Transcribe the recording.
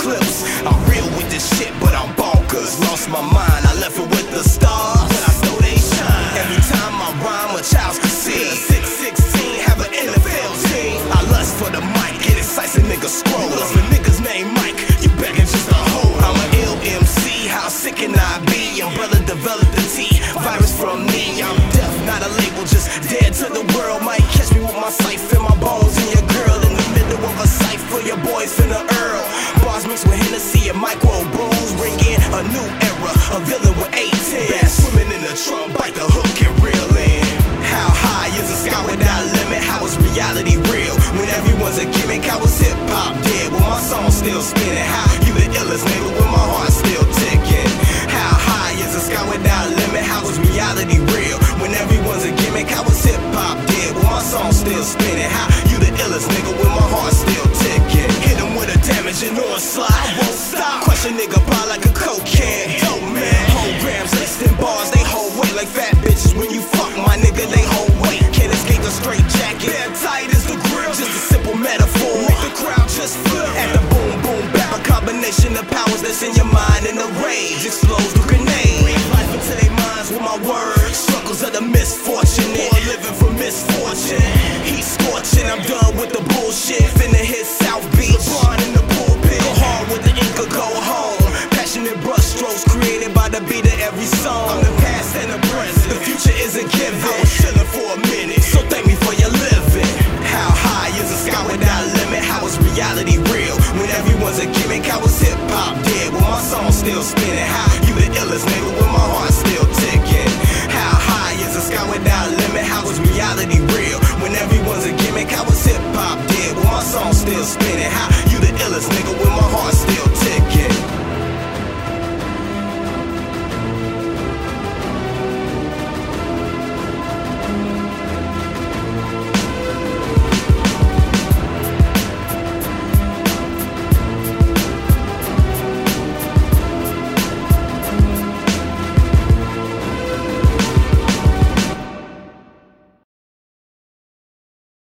clips. I'm real with this shit, but I'm bonkers. Lost my mind, I left it with the stars. But I stole they shine. Every time I rhyme, a child's conceive. 616, have an NFL team. I lust for the mic, it excites a nigga scroll. A new era. A villain with 18. Bad swimming in the trunk, bite the hook and reel in. How high is the sky without limit? How is reality real? When everyone's a gimmick, how is hip hop dead? When my song's still spinning, how you the illest nigga when my heart's like a cocaine. Yo man, whole grams laced bars, they hold weight like fat bitches. When you fuck my nigga, they hold weight. Can't escape the straight jacket. Damn tight is the grill, just a simple metaphor. Make the crowd just flip. At the boom boom bap, a combination of powers that's in your mind and the rage explodes with grenade. Breathe life into their minds with my words. Struggles of the misfortunate, or living from misfortune. The beat of every song. I'm the past and the present. The future isn't given. I was chilling for a minute, so thank me for your living. How high is the sky without limit? How is reality real? When everyone's a gimmick, how is hip hop dead? When my song's still spinning,